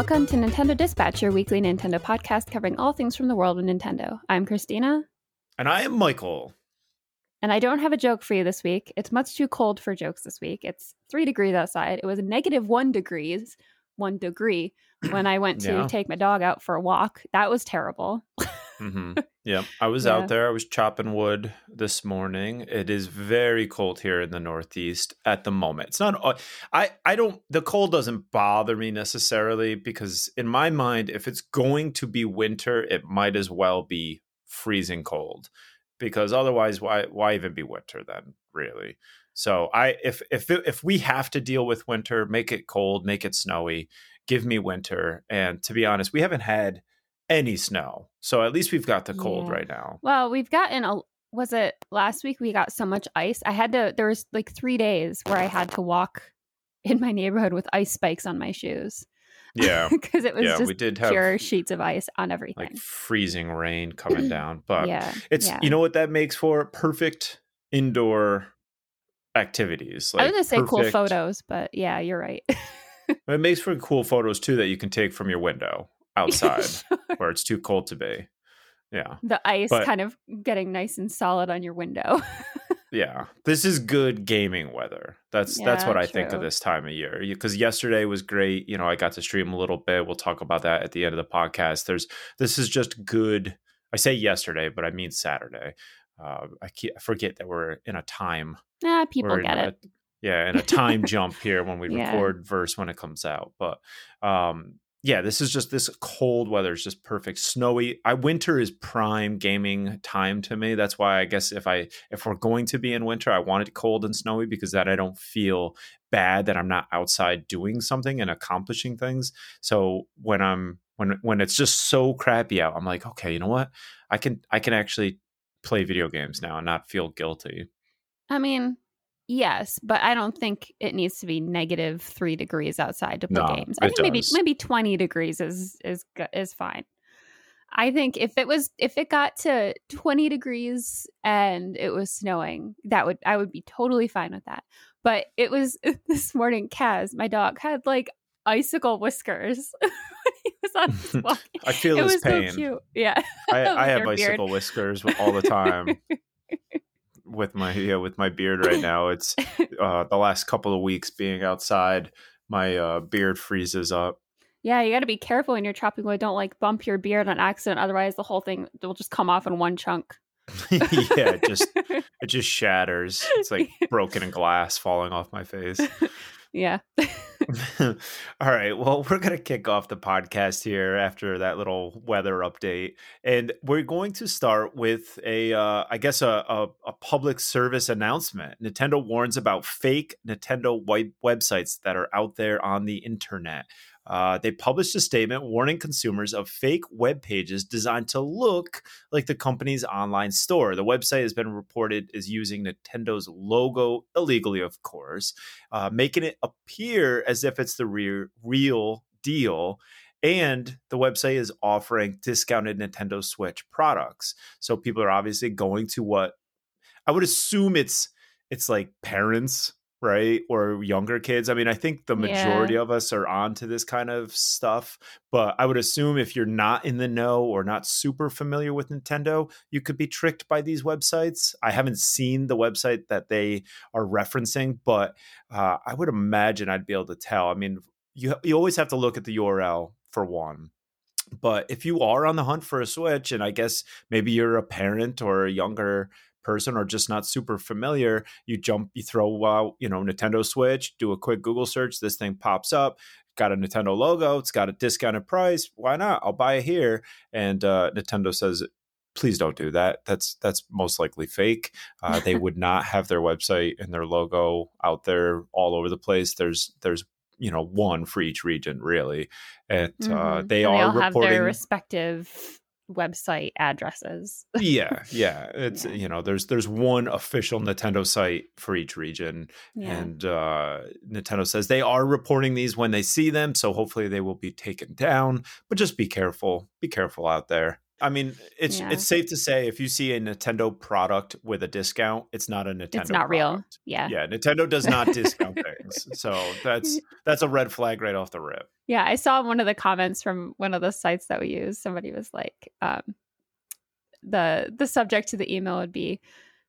Welcome to Nintendo Dispatch, your weekly Nintendo podcast covering all things from the world of Nintendo. I'm Christina. And I am Michael. And I don't have a joke for you this week. It's much too cold for jokes this week. It's three degrees outside. It was negative one degrees, one degree, when I went to Yeah. take my dog out for a walk. That was terrible. hmm Yeah, I was Yeah. out there. I was chopping wood this morning. It is very cold here in the Northeast at the moment. It's not. I I don't. The cold doesn't bother me necessarily because in my mind, if it's going to be winter, it might as well be freezing cold because otherwise, why why even be winter then? Really. So I if if if we have to deal with winter, make it cold, make it snowy, give me winter. And to be honest, we haven't had any snow. So at least we've got the cold Yeah. right now. Well, we've gotten a. Was it last week we got so much ice? I had to. There was like three days where I had to walk in my neighborhood with ice spikes on my shoes Yeah. because it was yeah, just we did have pure sheets of ice on everything. like freezing rain coming down. But yeah, it's yeah. you know what that makes for perfect indoor activities. Like I was gonna say cool photos, but yeah, you're right. It makes for cool photos too that you can take from your window outside Sure. where it's too cold to be. Yeah. the ice But- kind of getting nice and solid on your window. Yeah, this is good gaming weather. That's that's Yeah, what I think of this time of year. Because yesterday was great. You know, I got to stream a little bit. We'll talk about that at the end of the podcast. There's this is just good. I say yesterday, but I mean Saturday. Uh, I, I forget that we're in a time. nah, people get it. A, yeah, in a time jump here when we Yeah. record verse when it comes out. But um, yeah, this is just this cold weather is just perfect. Snowy. I winter is prime gaming time to me. That's why I guess if I if we're going to be in winter, I want it cold and snowy because that I don't feel bad that I'm not outside doing something and accomplishing things. So when I'm when when it's just so crappy out, I'm like, okay, you know what? I can I can actually play video games now and not feel guilty. I mean, yes, but I don't think it needs to be negative three degrees outside to play No, games. I think maybe does. maybe twenty degrees is is is fine. I think if it was if it got to twenty degrees and it was snowing, that would I would be totally fine with that. But it was this morning. Kaz, my dog, had like icicle whiskers he was on his walk. I feel it his was pain. so cute. Yeah. I, I have beard. icicle whiskers all the time with my yeah with my beard right now. It's uh, the last couple of weeks being outside, my uh, beard freezes up. Yeah, you got to be careful when you're chopping wood. Don't like bump your beard on accident, otherwise the whole thing will just come off in one chunk. yeah, it just it just shatters. It's like broken glass falling off my face. Yeah. All right. Well, we're going to kick off the podcast here after that little weather update. And we're going to start with a, uh, I guess, a, a, a public service announcement. Nintendo warns about fake Nintendo web- websites that are out there on the internet. Uh, they published a statement warning consumers of fake web pages designed to look like the company's online store. The website has been reported is using Nintendo's logo illegally, of course uh, making it appear as if it's the re- real deal. And the website is offering discounted Nintendo Switch products. So people are obviously going to what I would assume it's it's like parents, right? Or younger kids. I mean, I think the Yeah. majority of us are on to this kind of stuff, but I would assume if you're not in the know or not super familiar with Nintendo, you could be tricked by these websites. I haven't seen the website that they are referencing, but uh, I would imagine I'd be able to tell. I mean, you you always have to look at the URL for one. But if you are on the hunt for a Switch, and I guess maybe you're a parent or a younger person or just not super familiar, you jump, you throw out, you know, Nintendo Switch, do a quick Google search, this thing pops up, got a Nintendo logo, it's got a discounted price. Why not? I'll buy it here. And uh, Nintendo says, please don't do that. That's that's most likely fake. Uh, they would not have their website and their logo out there all over the place. There's there's you know one for each region really, and uh, Mhm. they And are all have reporting. their respective website addresses. yeah, yeah. It's Yeah. you know there's there's one official Nintendo site for each region, Yeah. and uh, Nintendo says they are reporting these when they see them. So hopefully they will be taken down. But just be careful. Be careful out there. I mean, it's Yeah. it's safe to say if you see a Nintendo product with a discount, it's not a Nintendo. it's not real. Yeah. Yeah, Nintendo does not discount things, so that's that's a red flag right off the rip. Yeah, I saw one of the comments from one of the sites that we use. Somebody was like, um, the the subject to the email would be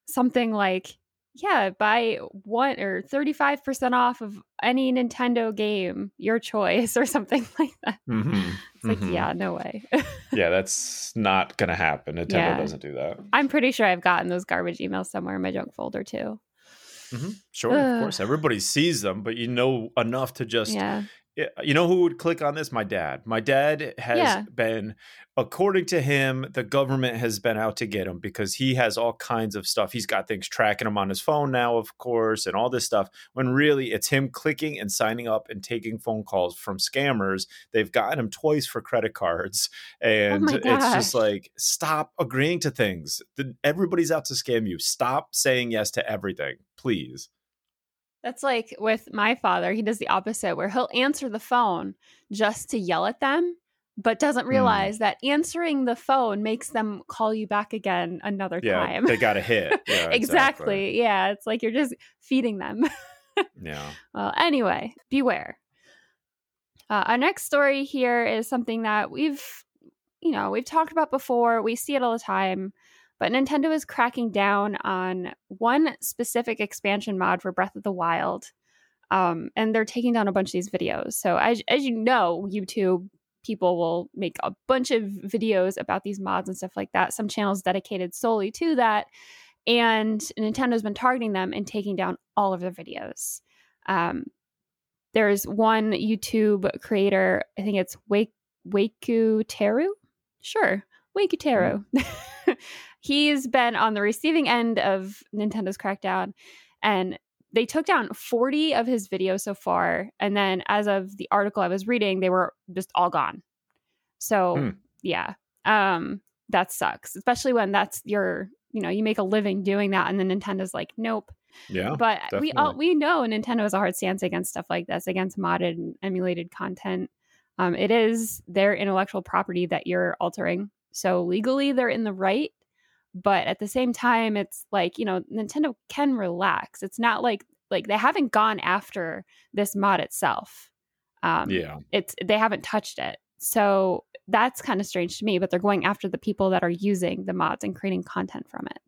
something like, "Yeah, buy one or thirty five percent off of any Nintendo game, your choice," or something like that. Mm-hmm. It's like, Mhm. yeah, no way. Yeah, that's not gonna happen. Nintendo Yeah. doesn't do that. I'm pretty sure I've gotten those garbage emails somewhere in my junk folder too. Mhm. Sure, of course, everybody sees them, but you know enough to just Yeah, you know who would click on this? My dad. My dad has Yeah. been, according to him, the government has been out to get him because he has all kinds of stuff. He's got things tracking him on his phone now, of course, and all this stuff. When really it's him clicking and signing up and taking phone calls from scammers. They've gotten him twice for credit cards. Oh and my it's just like, stop agreeing to things. Everybody's out to scam you. Stop saying yes to everything, please. That's like with my father. He does the opposite, where he'll answer the phone just to yell at them, but doesn't realize that answering the phone makes them call you back again another Yeah, time. they got a hit. Yeah, exactly. Yeah, it's like you're just feeding them. Yeah. Well, anyway, beware. Uh, our next story here is something that we've, you know, we've talked about before. We see it all the time, but Nintendo is cracking down on one specific expansion mod for Breath of the Wild, um, and they're taking down a bunch of these videos. So, as as you know, YouTube people will make a bunch of videos about these mods and stuff like that. Some channels dedicated solely to that, and Nintendo's been targeting them and taking down all of their videos. Um, there's one YouTube creator, I think it's Wake Waku Teru. Sure, Waku Teru. He's been on the receiving end of Nintendo's crackdown, and they took down 40 of his videos so far. And then, as of the article I was reading, they were just all gone. So, Hmm. yeah, um, that sucks, especially when that's your, you know, you make a living doing that, and then Nintendo's like, nope Yeah. but we all we know Nintendo has a hard stance against stuff like this, against modded and emulated content. Um, it is their intellectual property that you're altering, so legally they're in the right. But at the same time, it's like you know Nintendo can relax. It's not like like they haven't gone after this mod itself. Um, yeah. it's they haven't touched it. So that's kind of strange to me. But they're going after the people that are using the mods and creating content from it.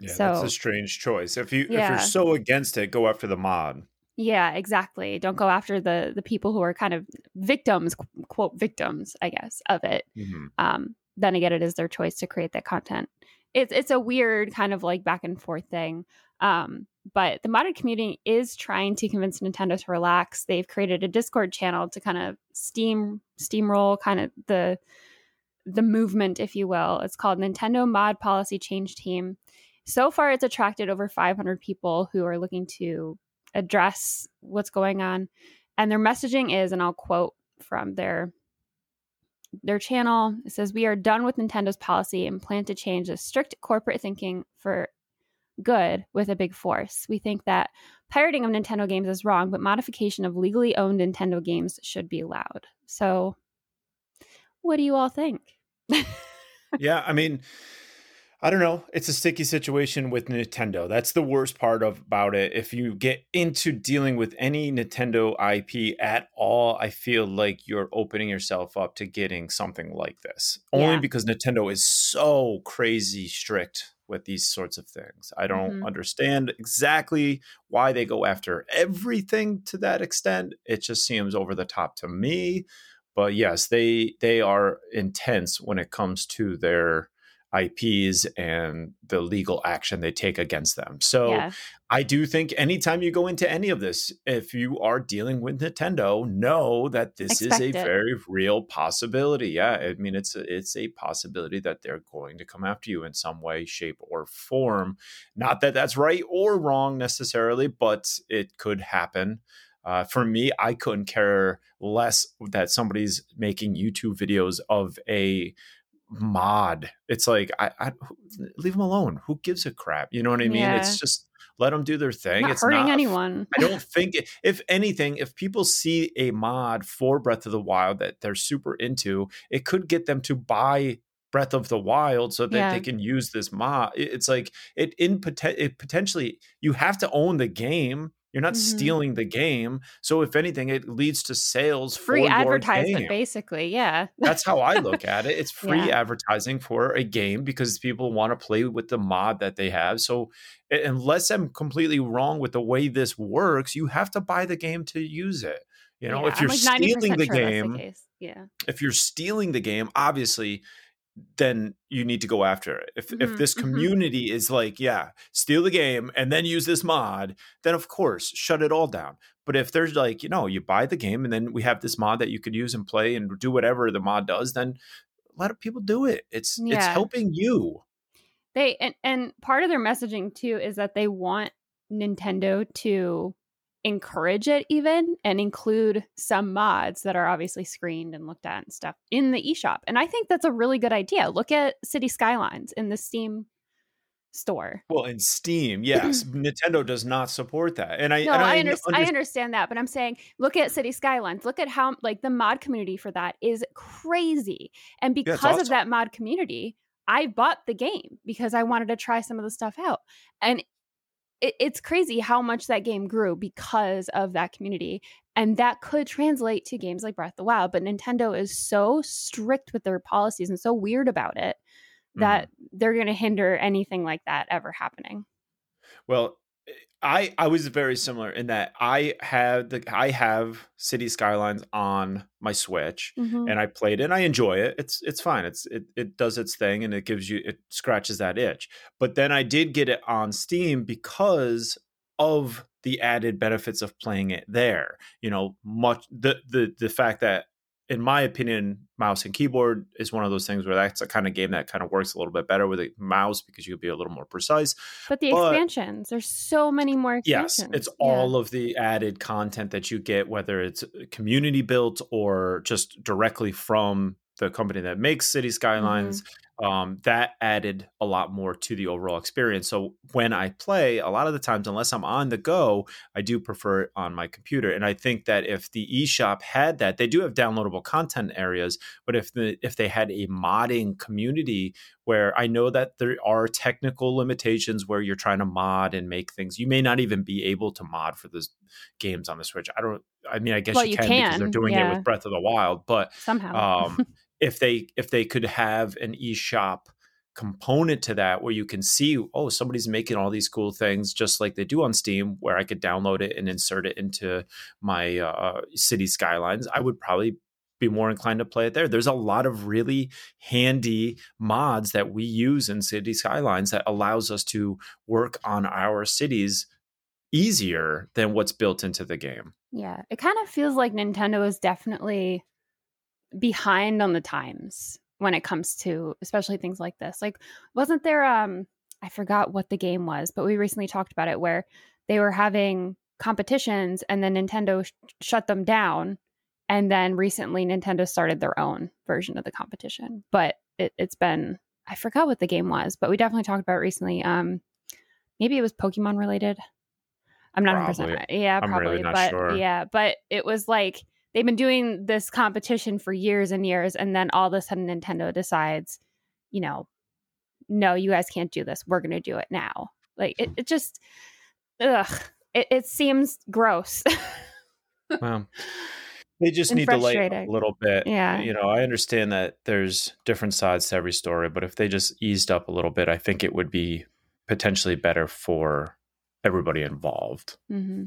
Yeah, that's a strange choice. If you if you're so against it, go after the mod. Yeah, exactly. Don't go after the the people who are kind of victims, quote victims, I guess, of it. Mhm. Um, then again, it is their choice to create that content. It's it's a weird kind of like back and forth thing. Um, but the modded community is trying to convince Nintendo to relax. They've created a Discord channel to kind of steam steamroll kind of the the movement, if you will. It's called Nintendo Mod Policy Change Team. So far, it's attracted over 500 people who are looking to address what's going on. And their messaging is, and I'll quote from their their channel. It says, "We are done with Nintendo's policy and plan to change the strict corporate thinking for good with a big force. We think that pirating of Nintendo games is wrong, but modification of legally owned Nintendo games should be allowed." So, what do you all think? yeah, I mean, I don't know. It's a sticky situation with Nintendo. That's the worst part of, about it. If you get into dealing with any Nintendo IP at all, I feel like you're opening yourself up to getting something like this. Only Yeah. because Nintendo is so crazy strict with these sorts of things. I don't Mhm. understand exactly why they go after everything to that extent. It just seems over the top to me. But yes, they they are intense when it comes to their IPs and the legal action they take against them. So yeah, I do think anytime you go into any of this, if you are dealing with Nintendo, know that this Expect is a it. very real possibility. Yeah, I mean it's a, it's a possibility that they're going to come after you in some way, shape, or form. Not that that's right or wrong necessarily, but it could happen. Uh, for me, I couldn't care less that somebody's making YouTube videos of a mod. It's like I, I leave them alone. Who gives a crap? You know what I mean? Yeah. It's just let them do their thing. not it's hurting not anyone. I don't think, if anything, if people see a mod for Breath of the Wild that they're super into, it could get them to buy Breath of the Wild so that Yeah. they can use this mod. It's like it in it potentially you have to own the game. You're not Mhm. stealing the game. So if anything, it leads to sales Free advertisement, game. basically. Yeah. That's how I look at it. It's free Yeah. advertising for a game because people want to play with the mod that they have. So unless I'm completely wrong with the way this works, you have to buy the game to use it. You know, Yeah, if you're like stealing the sure game, case. Yeah. if you're stealing the game, obviously, then you need to go after it. If if Mhm, this mhm. community is like, yeah, steal the game and then use this mod, then of course shut it all down. But if there's like, you know, you buy the game and then we have this mod that you could use and play and do whatever the mod does, then let people do it. It's it's helping you. They and, and part of their messaging too is that they want Nintendo to encourage it even and include some mods that are obviously screened and looked at and stuff in the eShop. And I think that's a really good idea. Look at City Skylines in the Steam store. Well, in Steam, yes, Nintendo does not support that. And I No, and I, I under- I understand that, but I'm saying look at City Skylines. Look at how like the mod community for that is crazy. And because awesome. of that mod community, I bought the game because I wanted to try some of the stuff out. And it, it's crazy how much that game grew because of that community. And that could translate to games like Breath of the Wild. But Nintendo is so strict with their policies and so weird about it Mm-hmm. that they're going to hinder anything like that ever happening. Well, I I was very similar in that I had the I have City Skylines on my Switch Mhm. and I played it and I enjoy it. It's it's fine. It's it it does its thing and it gives you it scratches that itch. But then I did get it on Steam because of the added benefits of playing it there. You know, much the the the fact that in my opinion, mouse and keyboard is one of those things where that's a kind of game that kind of works a little bit better with a mouse because you'll be a little more precise. But the But- expansions, there's so many more Yes, it's Yeah. all of the added content that you get, whether it's community built or just directly from the company that makes City Skylines. Mm-hmm. Um, that added a lot more to the overall experience. So when I play, a lot of the times, unless I'm on the go, I do prefer it on my computer. And I think that if the eShop had that, they do have downloadable content areas, but if the if they had a modding community where I know that there are technical limitations where you're trying to mod and make things. You may not even be able to mod for those games on the Switch. I don't. I mean, I guess Well, you you can, because they're can, doing it with Breath of the Wild, but somehow. um, if they if they could have an eShop component to that where you can see oh somebody's making all these cool things just like they do on steam where i could download it and insert it into my uh, city skylines i would probably be more inclined to play it there there's a lot of really handy mods that we use in city skylines that allows us to work on our cities easier than what's built into the game yeah. It kind of feels like Nintendo is definitely behind on the times when it comes to especially things like this. Like wasn't there um I forgot what the game was, but we recently talked about it where they were having competitions and then Nintendo sh- shut them down and then recently Nintendo started their own version of the competition. But it, it's been I forgot what the game was, but we definitely talked about it recently. Um maybe it was Pokemon related. I'm not 100% Probably. right. Yeah, I'm probably. really not but sure. yeah, but it was like they've been doing this competition for years and years and then all of a sudden Nintendo decides, you know, no, you guys can't do this. We're going to do it now. Like it, it just ugh, it, it seems gross. Well, they just need to lighten up a little bit. Yeah. You know, I understand that there's different sides to every story, but if they just eased up a little bit, I think it would be potentially better for everybody involved. hmm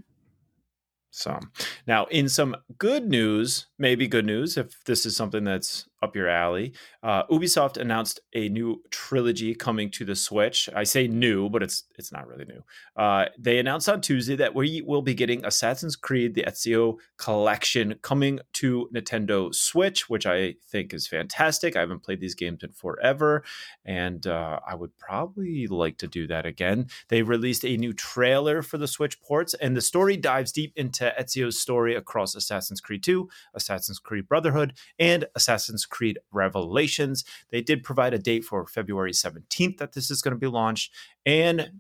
So now, in some good news, maybe good news if this is something that's up your alley, uh, Ubisoft announced a new trilogy coming to the Switch. I say new, but it's it's not really new. Uh, they announced on Tuesday that we will be getting Assassin's Creed: The Ezio Collection coming to Nintendo Switch, which I think is fantastic. I haven't played these games in forever, and uh, I would probably like to do that again. They released a new trailer for the Switch ports, and the story dives deep into Ezio's story across Assassin's Creed 2, Assassin's Creed Brotherhood, and Assassin's Creed Revelations. They did provide a date for February 17th that this is going to be launched. And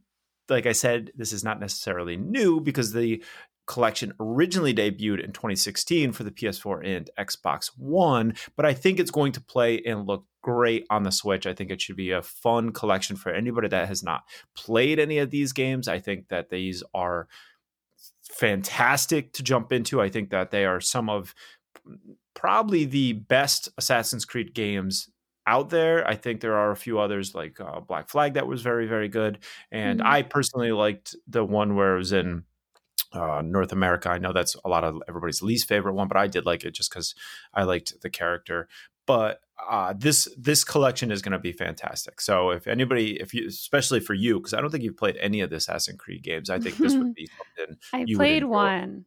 like I said, this is not necessarily new because the collection originally debuted in 2016 for the PS4 and Xbox One, but I think it's going to play and look great on the Switch. I think it should be a fun collection for anybody that has not played any of these games. I think that these are fantastic to jump into. I think that they are some of probably the best Assassin's Creed games out there. I think there are a few others like uh, Black Flag that was very, very good. And mm-hmm. I personally liked the one where it was in uh, North America. I know that's a lot of everybody's least favorite one, but I did like it just because I liked the character. But uh, this this collection is going to be fantastic. So if anybody, if you, especially for you, because I don't think you've played any of the Assassin's Creed games, I think this would be something. I played one.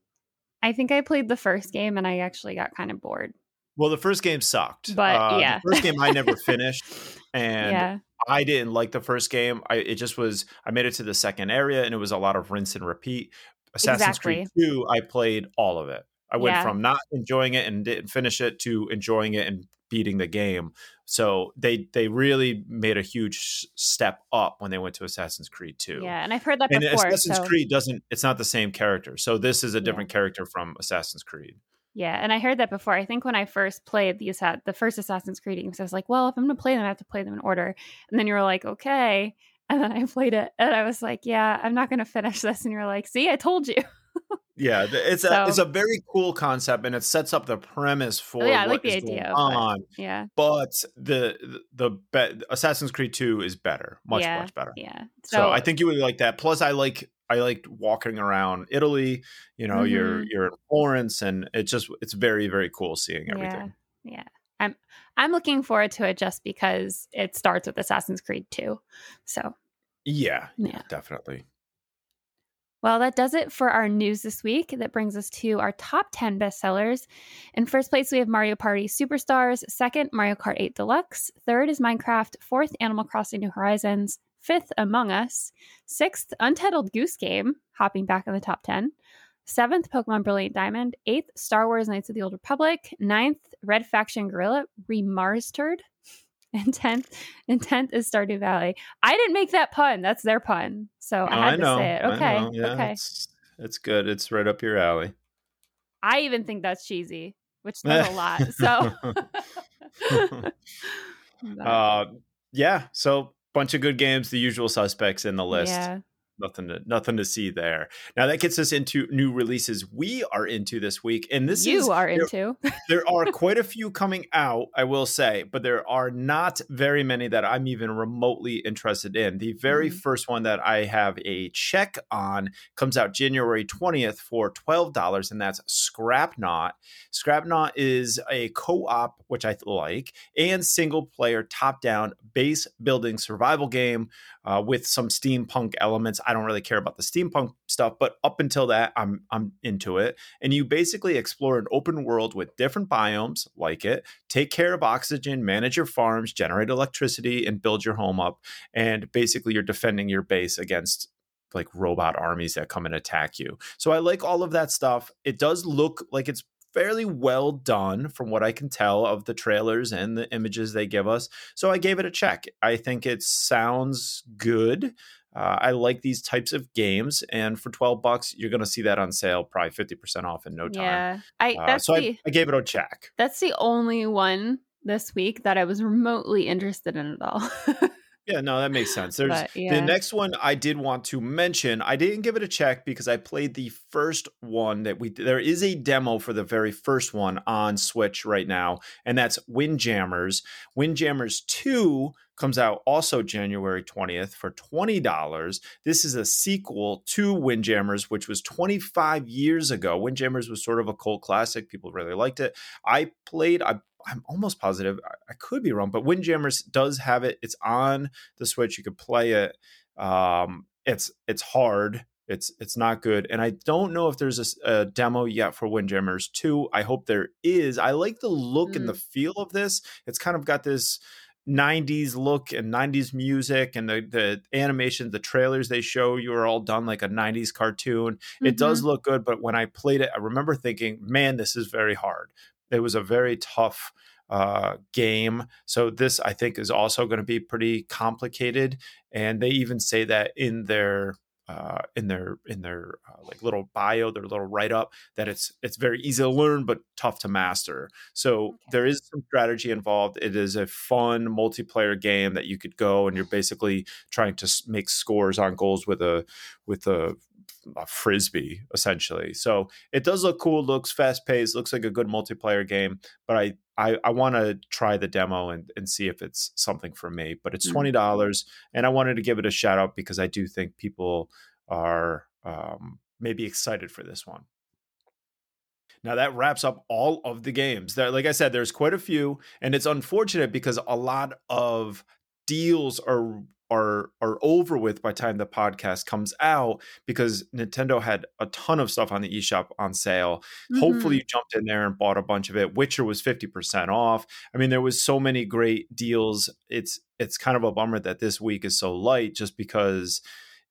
I think I played the first game, and I actually got kind of bored. Well, the first game sucked. But uh, yeah, the first game I never finished, and yeah. I didn't like the first game. I it just was. I made it to the second area, and it was a lot of rinse and repeat. Assassin's exactly. Creed Two, I played all of it. I went yeah. from not enjoying it and didn't finish it to enjoying it and beating the game. So they they really made a huge step up when they went to Assassin's Creed 2. Yeah, and I've heard that and before. Assassin's so. Creed doesn't it's not the same character. So this is a different yeah. character from Assassin's Creed. Yeah, and I heard that before. I think when I first played the the first Assassin's Creed games, I was like, "Well, if I'm going to play them, I have to play them in order." And then you were like, "Okay," and then I played it, and I was like, "Yeah, I'm not going to finish this." And you're like, "See, I told you." Yeah, it's so, a it's a very cool concept, and it sets up the premise oh, for yeah, I like the idea on. yeah, but the the, the Assassin's Creed Two is better, much yeah, much better. Yeah, so, so I think you would like that. Plus, I like I liked walking around Italy. You know, mm-hmm. you're you're in Florence, and it's just it's very very cool seeing everything. Yeah, yeah. I'm I'm looking forward to it just because it starts with Assassin's Creed 2. So yeah, yeah, definitely. Well, that does it for our news this week. That brings us to our top 10 bestsellers. In first place, we have Mario Party Superstars. Second, Mario Kart 8 Deluxe. Third is Minecraft. Fourth, Animal Crossing New Horizons. Fifth, Among Us. Sixth, Untitled Goose Game, hopping back in the top 10. Seventh, Pokemon Brilliant Diamond. Eighth, Star Wars Knights of the Old Republic. Ninth, Red Faction Guerrilla Remastered. And tenth is Stardew Valley. I didn't make that pun. That's their pun. So I had I to say it. Okay. Yeah, okay. It's, it's good. It's right up your alley. I even think that's cheesy, which says a lot. So uh, yeah. So bunch of good games, the usual suspects in the list. Yeah nothing to nothing to see there. Now that gets us into new releases we are into this week, and this is you is are there, into. there are quite a few coming out, I will say, but there are not very many that I'm even remotely interested in. The very mm-hmm. first one that I have a check on comes out January 20th for twelve dollars, and that's Scrapnaut. Scrapnaut is a co-op, which I like, and single player top-down base building survival game uh, with some steampunk elements. I don't really care about the steampunk stuff, but up until that, I'm I'm into it. And you basically explore an open world with different biomes, like it. Take care of oxygen, manage your farms, generate electricity, and build your home up. And basically, you're defending your base against like robot armies that come and attack you. So I like all of that stuff. It does look like it's fairly well done from what I can tell of the trailers and the images they give us. So I gave it a check. I think it sounds good. Uh, I like these types of games, and for twelve bucks, you're going to see that on sale, probably fifty percent off in no time. Yeah, I uh, so the, I, I gave it a check. That's the only one this week that I was remotely interested in at all. Yeah, no, that makes sense. There's but, yeah. the next one I did want to mention. I didn't give it a check because I played the first one that we there is a demo for the very first one on Switch right now, and that's Windjammers. Windjammers 2 comes out also January 20th for $20. This is a sequel to Windjammers, which was 25 years ago. Windjammers was sort of a cult classic. People really liked it. I played, I I'm almost positive. I, could be wrong, but Windjammers does have it. It's on the Switch. You could play it. Um, it's it's hard. It's it's not good, and I don't know if there's a, a demo yet for Windjammers two. I hope there is. I like the look mm. and the mm. feel of this. It's kind of got this 90s look and 90s music and the the animation the trailers they show you are all done like a 90s cartoon mm-hmm. it does mm-hmm. look good but when i played it i remember thinking man this is very hard it was a very tough uh, game. So this, I think, is also going to be pretty complicated. And they even say that in their uh, in their in their uh, like little bio, their little write up that it's it's very easy to learn but tough to master. So okay. there is some strategy involved. It is a fun multiplayer game that you could go and you're basically trying to make scores on goals with a with a a frisbee essentially. So it does look cool, looks fast paced, looks like a good multiplayer game. But I I, I want to try the demo and, and see if it's something for me. But it's twenty dollars, and I wanted to give it a shout out because I do think people are um, maybe excited for this one. Now that wraps up all of the games. That, like I said, there's quite a few, and it's unfortunate because a lot of deals are are are over with by time the podcast comes out because Nintendo had a ton of stuff on the eShop on sale. Mm-hmm. Hopefully you jumped in there and bought a bunch of it. Witcher was 50% off. I mean there was so many great deals. It's it's kind of a bummer that this week is so light just because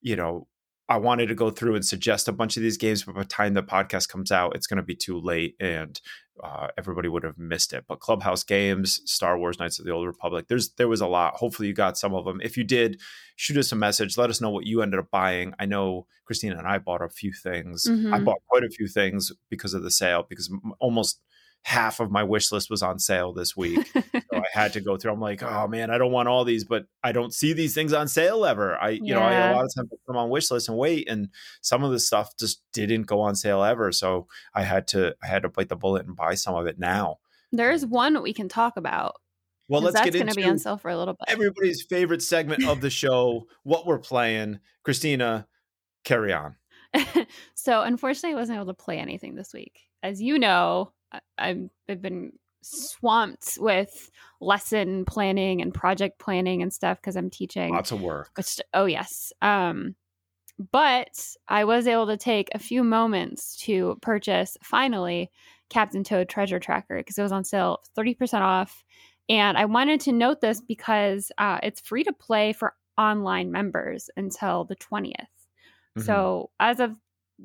you know I wanted to go through and suggest a bunch of these games, but by the time the podcast comes out, it's going to be too late and uh, everybody would have missed it. But Clubhouse Games, Star Wars Knights of the Old Republic, there's there was a lot. Hopefully, you got some of them. If you did, shoot us a message. Let us know what you ended up buying. I know Christina and I bought a few things. Mm-hmm. I bought quite a few things because of the sale because almost half of my wish list was on sale this week. so I had to go through. I'm like, oh man, I don't want all these, but I don't see these things on sale ever. I, you yeah. know, I a lot of times put them on wish list and wait, and some of the stuff just didn't go on sale ever. So I had to, I had to bite the bullet and buy some of it now. There is one we can talk about. Well, let's that's get going to be on sale for a little bit. Everybody's favorite segment of the show, what we're playing. Christina, carry on. so, unfortunately, I wasn't able to play anything this week. As you know, I've, I've been swamped with lesson planning and project planning and stuff because I'm teaching. Lots of work. Which, oh yes. Um, but I was able to take a few moments to purchase finally Captain Toad Treasure Tracker because it was on sale 30% off. And I wanted to note this because uh, it's free to play for online members until the 20th. Mm-hmm. So as of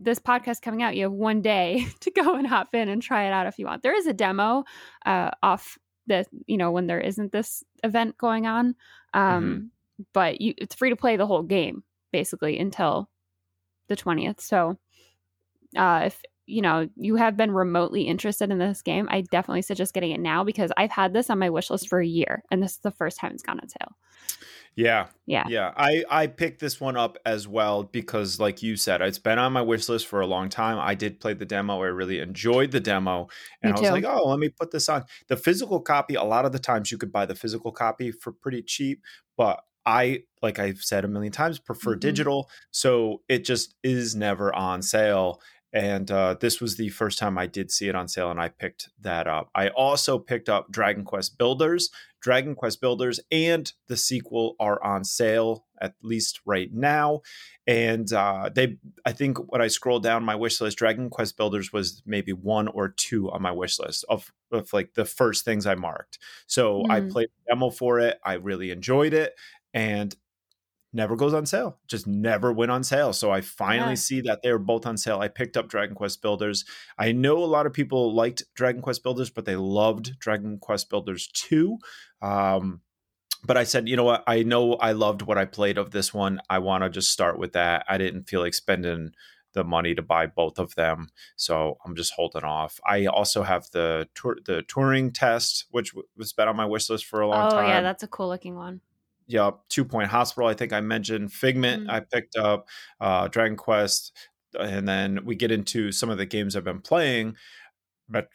this podcast coming out, you have one day to go and hop in and try it out if you want. There is a demo uh, off the, you know, when there isn't this event going on, um, mm-hmm. but you, it's free to play the whole game basically until the twentieth. So, uh, if you know you have been remotely interested in this game, I definitely suggest getting it now because I've had this on my wish list for a year, and this is the first time it's gone on sale. Yeah. Yeah. Yeah. I, I picked this one up as well because, like you said, it's been on my wish list for a long time. I did play the demo. I really enjoyed the demo. And Me I was like, oh, let me put this on. The physical copy, a lot of the times you could buy the physical copy for pretty cheap, but I, like I've said a million times, prefer mm-hmm. digital. So it just is never on sale and uh, this was the first time I did see it on sale, and I picked that up. I also picked up Dragon Quest Builders. Dragon Quest Builders and the sequel are on sale at least right now, and uh, they. I think when I scrolled down my wish list, Dragon Quest Builders was maybe one or two on my wish list of of like the first things I marked. So mm. I played demo for it. I really enjoyed it, and never goes on sale. Just never went on sale. So I finally yeah. see that they're both on sale. I picked up Dragon Quest Builders. I know a lot of people liked Dragon Quest Builders, but they loved Dragon Quest Builders 2. Um, but I said, you know what? I know I loved what I played of this one. I want to just start with that. I didn't feel like spending the money to buy both of them, so I'm just holding off. I also have the tour, the Turing Test, which was been on my wish list for a long oh, time. Oh yeah, that's a cool looking one yeah, Two Point Hospital. I think I mentioned Figment. Mm-hmm. I picked up uh, Dragon Quest, and then we get into some of the games I've been playing.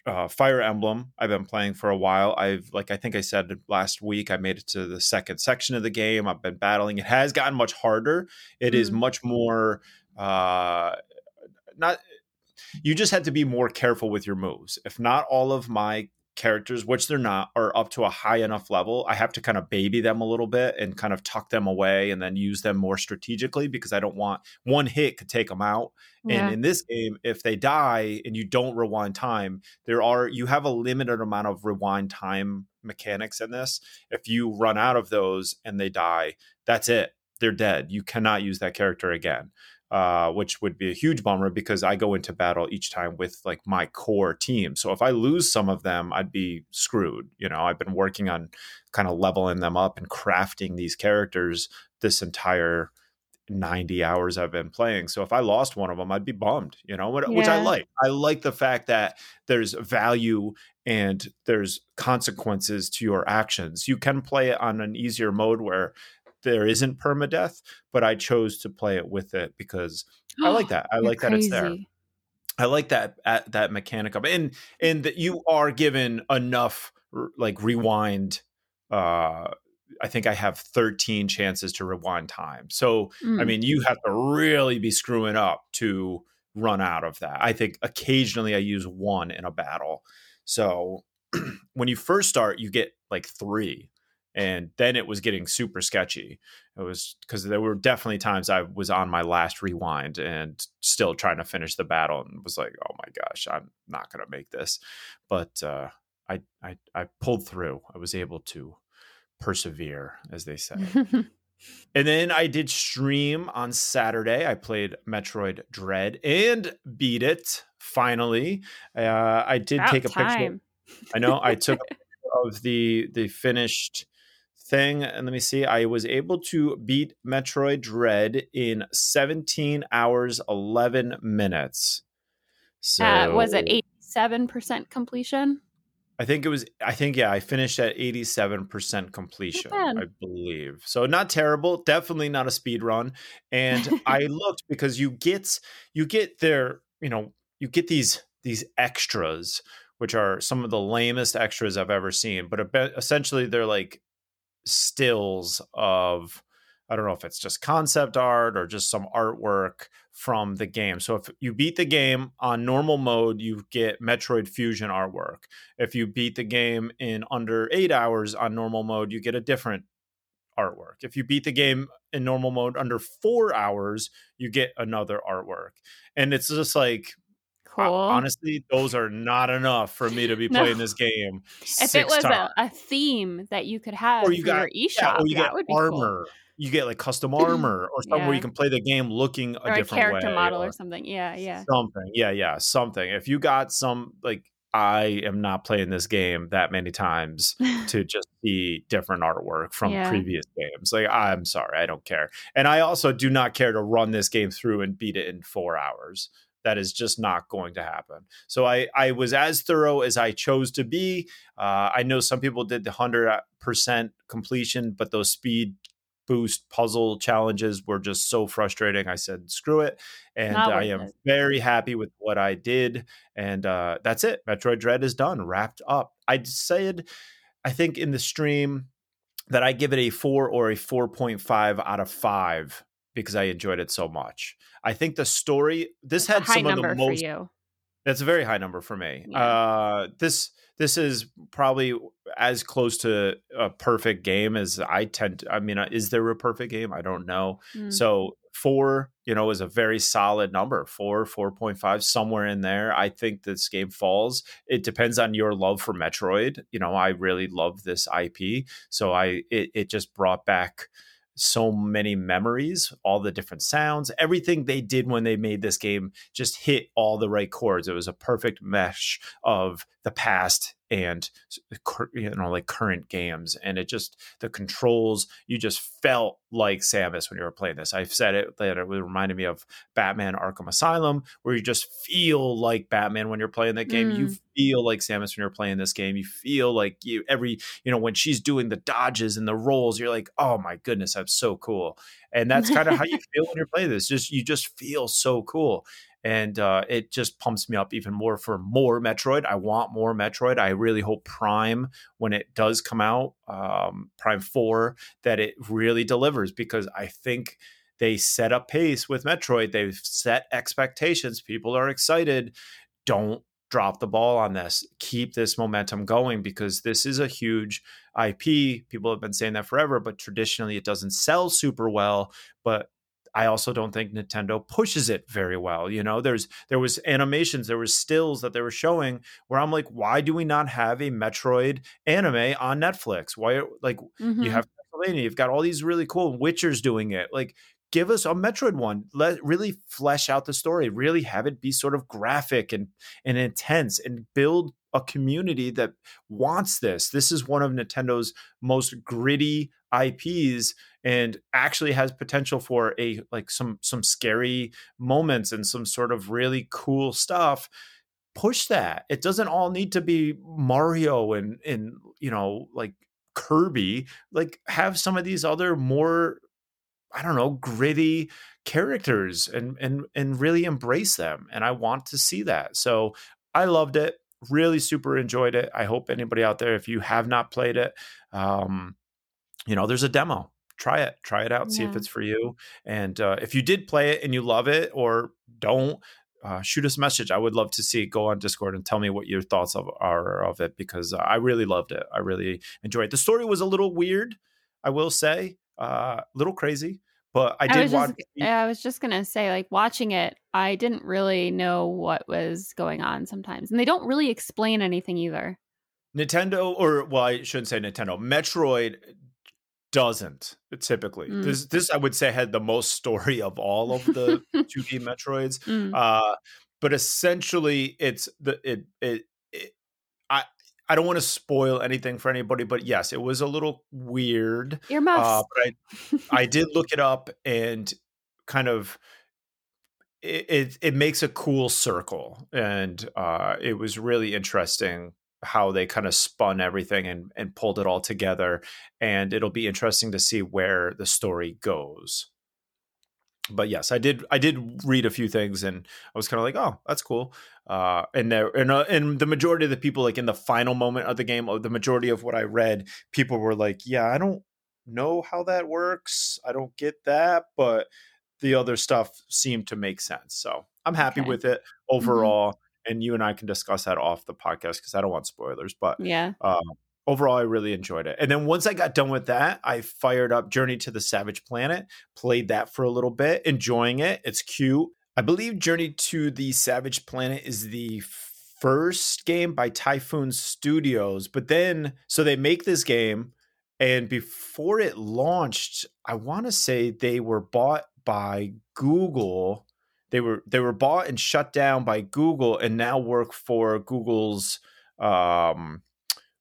Uh, Fire Emblem. I've been playing for a while. I've like I think I said last week. I made it to the second section of the game. I've been battling. It has gotten much harder. It mm-hmm. is much more. Uh, not you just had to be more careful with your moves. If not all of my characters, which they're not, are up to a high enough level, I have to kind of baby them a little bit and kind of tuck them away and then use them more strategically because I don't want one hit could take them out. Yeah. And in this game, if they die and you don't rewind time, there are you have a limited amount of rewind time mechanics in this. If you run out of those and they die, that's it. They're dead. You cannot use that character again uh, which would be a huge bummer because I go into battle each time with like my core team. So if I lose some of them, I'd be screwed. You know, I've been working on kind of leveling them up and crafting these characters this entire 90 hours I've been playing. So if I lost one of them, I'd be bummed, you know, which I like. I like the fact that there's value and there's consequences to your actions. You can play it on an easier mode where there isn't permadeath, but I chose to play it with it because I like that. I You're like that it's there. I like that at, that mechanic of and and that you are given enough like rewind. Uh, I think I have 13 chances to rewind time. So I Mm. mean, you have to really be screwing up to run out of that. I think occasionally I use one in a battle. So when you first start, you get like three. And then it was getting super sketchy. It was because there were definitely times I was on my last rewind and still trying to finish the battle and was like, oh my gosh, I'm not going to make this. But uh, I, I, I pulled through. I was able to persevere, as they say. And then I did stream on Saturday. I played Metroid Dread and beat it finally. Uh, I did About take a picture. I know I took of the the finished thing, and let me see. I was able to beat Metroid Dread in 17 hours 11 minutes. So Uh, was it eighty-seven percent completion? I think it was. I think yeah. I finished at eighty-seven percent completion. I believe so. Not terrible. Definitely not a speed run. And I looked because you get you get their you know you get these these extras, which are some of the lamest extras I've ever seen. But essentially, they're like stills of I don't know if it's just concept art or just some artwork from the game. So if you beat the game on normal mode, you get Metroid Fusion artwork. If you beat the game in under eight hours on normal mode, you get a different artwork. If you beat the game in normal mode under four hours, you get another artwork. And it's just like, Cool. honestly, those are not enough for me to be No. playing this game. if it was a, a theme that you could have Or you got- your Yeah, eShop, or you that get would be cool. armor. You get like custom armor or somewhere Yeah. you can play the game looking a or a different character way. model or or something. Yeah, yeah. something. Yeah, yeah, something. If you got some like I am not playing this game that many times to just see different artwork from Yeah. previous games. Like I'm sorry, I don't care. And I also do not care to run this game through and beat it in 4 hours. That is just not going to happen. So I I was as thorough as I chose to be. Uh, I know some people did the 100% completion, but those speed boost puzzle challenges were just so frustrating. I said, screw it. And I am it. very happy with what I did. And uh, that's it. Metroid Dread is done, wrapped up. I said, I think in the stream that I give it a four or a 4.5 out of five because I enjoyed it so much. I think the story, this That's had some of the most for you. that's a very high number for me. Yeah. Uh, this this is probably as close to a perfect game as I tend. To, I mean, uh, is there a perfect game? I don't know. Mm. So four, you know, is a very solid number. Four, four point five, somewhere in there. I think this game falls. It depends on your love for Metroid. You know, I really love this IP, so I it, it just brought back so many memories, all the different sounds, everything they did when they made this game just hit all the right chords. It was a perfect mesh of the past and you know like current games and it just the controls you just felt like Samus when you were playing this. I've said it that it reminded me of Batman Arkham Asylum where you just feel like Batman when you're playing that game. You Mm. feel like Samus when you're playing this game. You feel like you every you know when she's doing the dodges and the rolls you're like, "Oh my goodness, that's so cool." And that's kind of how you feel when you're playing this. Just you just feel so cool and uh, it just pumps me up even more for more Metroid. I want more Metroid. I really hope Prime, when it does come out, um, Prime Four, that it really delivers because I think they set a pace with Metroid. They've set expectations. People are excited. Don't drop the ball on this. Keep this momentum going because this is a huge IP. People have been saying that forever, but traditionally it doesn't sell super well. But I also don't think Nintendo pushes it very well. You know, there's there was animations, there was stills that they were showing where I'm like, why do we not have a Metroid anime on Netflix? Why like Mhm. you have Castlevania, you've got all these really cool Witchers doing it. Like give us a Metroid one. Let really flesh out the story. Really have it be sort of graphic and and intense, and build a community that wants this. This is one of Nintendo's most gritty IPs and actually has potential for a like some some scary moments and some sort of really cool stuff push that it doesn't all need to be mario and and you know like kirby like have some of these other more i don't know gritty characters and and and really embrace them and i want to see that. So i loved it really super enjoyed it. I hope anybody out there if you have not played it um you know there's a demo. Try it try it out yeah. see if it's for you and uh, if you did play it and you love it or don't uh, shoot us a message. I would love to see it. go on discord and tell me what your thoughts of, are of it because i really loved it. I really enjoyed it. The story was a little weird i will say uh, a little crazy but i did I watch just, i was just gonna say like watching it i didn't really know what was going on sometimes and they don't really explain anything either Nintendo, or well, I shouldn't say Nintendo. Metroid doesn't typically. Mm. This this I would say had the most story of all of the 2D Metroids. Mm. Uh, but essentially it's the it it, I don't want to spoil anything for anybody, but yes, it was a little weird. Earmuffs. Uh, but I I did look it up and kind of it, it, it makes a cool circle and uh, it was really interesting how they kind of spun everything and, and pulled it all together. And it'll be interesting to see where the story goes. But yes, I did. I did read a few things, and I was kind of like, "Oh, that's cool." Uh, and there, and, uh, and the majority of the people, like in the final moment of the game, the majority of what I read, people were like, "Yeah, I don't know how that works. I don't get that," but the other stuff seemed to make sense. So I'm happy okay. with it mm-hmm. overall. Mm-hmm and you and I can discuss that off the podcast because I don't want spoilers. But yeah, um, overall, I really enjoyed it. And then once I got done with that, I fired up Journey to the Savage Planet, played that for a little bit, enjoying it. It's cute. I believe Journey to the Savage Planet is the first game by Typhoon Studios, but then so they make this game. And before it launched, I want to say they were bought by Google they were they were bought and shut down by Google and now work for Google's um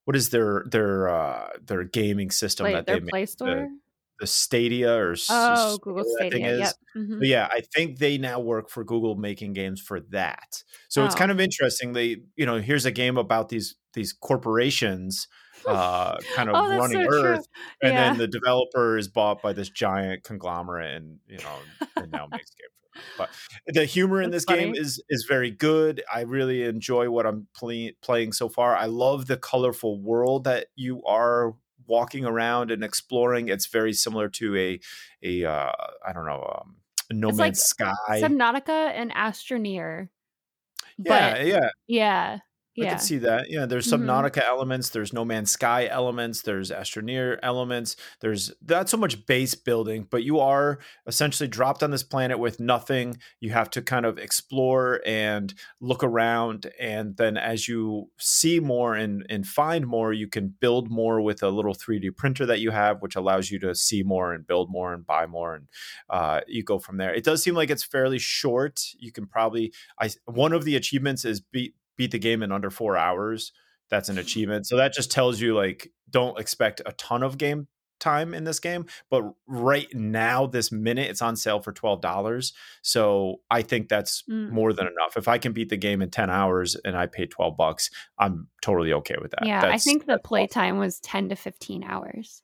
what is their their uh their gaming system Wait, that they Play Store? The, the Stadia or oh Google Stadia, yep. Mm-hmm. Yeah, I think they now work for Google making games for that. So oh. it's kind of interesting. They you know here's a game about these these corporations uh, kind of oh, running so Earth, true. and yeah. then the developer is bought by this giant conglomerate, and you know, and now makes games but the humor in this funny. game is is very good. I really enjoy what I'm play, playing so far. I love the colorful world that you are walking around and exploring. It's very similar to a a uh, I don't know um, No it's Man's like Sky, Subnautica, and Astroneer. Yeah, but, yeah, yeah. I yeah. can see that. Yeah, there's Mhm. Subnautica elements, there's No Man's Sky elements, there's Astroneer elements. There's not so much base building, but you are essentially dropped on this planet with nothing. You have to kind of explore and look around, and then as you see more and and find more, you can build more with a little 3D printer that you have, which allows you to see more and build more and buy more, and uh, you go from there. It does seem like it's fairly short. You can probably I one of the achievements is beat beat the game in under four hours. That's an achievement. So that just tells you like don't expect a ton of game time in this game. But right now, this minute, it's on sale for twelve dollars. So I think that's Mm. more than enough. If I can beat the game in ten hours and I pay twelve bucks, I'm totally okay with that. Yeah, I think the that's play awesome. time was 10 to 15 hours.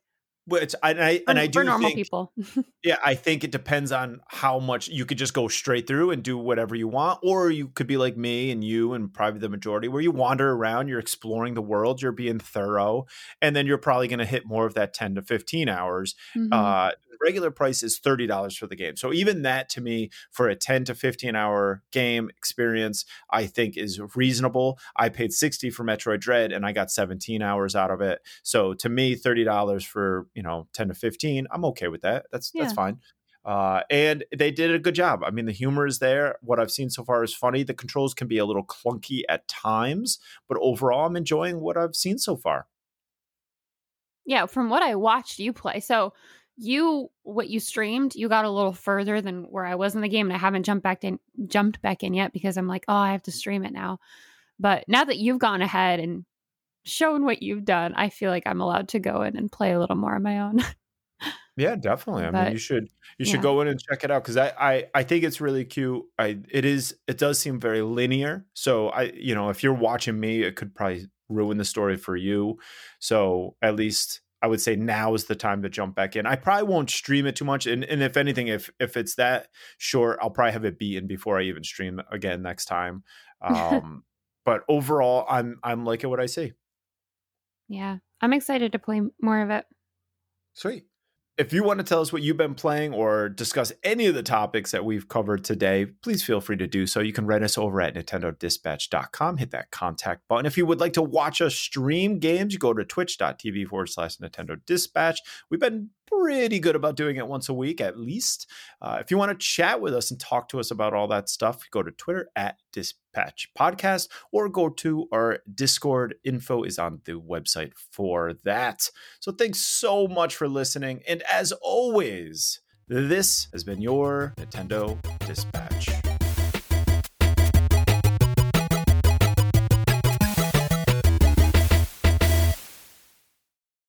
Which I, and I For, and I do for normal think people. Yeah, I think it depends on how much you could just go straight through and do whatever you want, or you could be like me and you and probably the majority where you wander around, you're exploring the world, you're being thorough, and then you're probably going to hit more of that 10 to 15 hours. Mhm. Uh, regular price is $30 for the game. So even that to me for a 10 to 15 hour game experience, I think is reasonable. I paid 60 for Metroid Dread and I got 17 hours out of it. So to me, $30 for, you know, 10 to 15, I'm okay with that. That's that's fine. Uh, and they did a good job. I mean, the humor is there. What I've seen so far is funny. The controls can be a little clunky at times, but overall, I'm enjoying what I've seen so far. yeah, from what I watched you play. So you what you streamed, you got a little further than where I was in the game, and I haven't jumped back in jumped back in yet because I'm like, oh, I have to stream it now. But now that you've gone ahead and shown what you've done, I feel like I'm allowed to go in and play a little more on my own. Yeah, definitely. I But, mean, you should you should yeah. go in and check it out because I, I I think it's really cute. I it is it does seem very linear. So I you know if you're watching me, it could probably ruin the story for you. So at least I would say now is the time to jump back in. I probably won't stream it too much, and and if anything, if if it's that short, I'll probably have it beaten before I even stream again next time. Um, but overall, I'm I'm liking what I see. Yeah, I'm excited to play more of it. Sweet. If you want to tell us what you've been playing or discuss any of the topics that we've covered today, please feel free to do so. You can write us over at nintendodispatch.com. Hit that contact button. If you would like to watch us stream games, you go to twitch.tv forward slash Nintendo Dispatch. We've been pretty good about doing it once a week at least. Uh, if you want to chat with us and talk to us about all that stuff, go to Twitter at Dispatch Podcast or go to our Discord. Info is on the website for that. So thanks so much for listening. And as always, this has been your Nintendo Dispatch.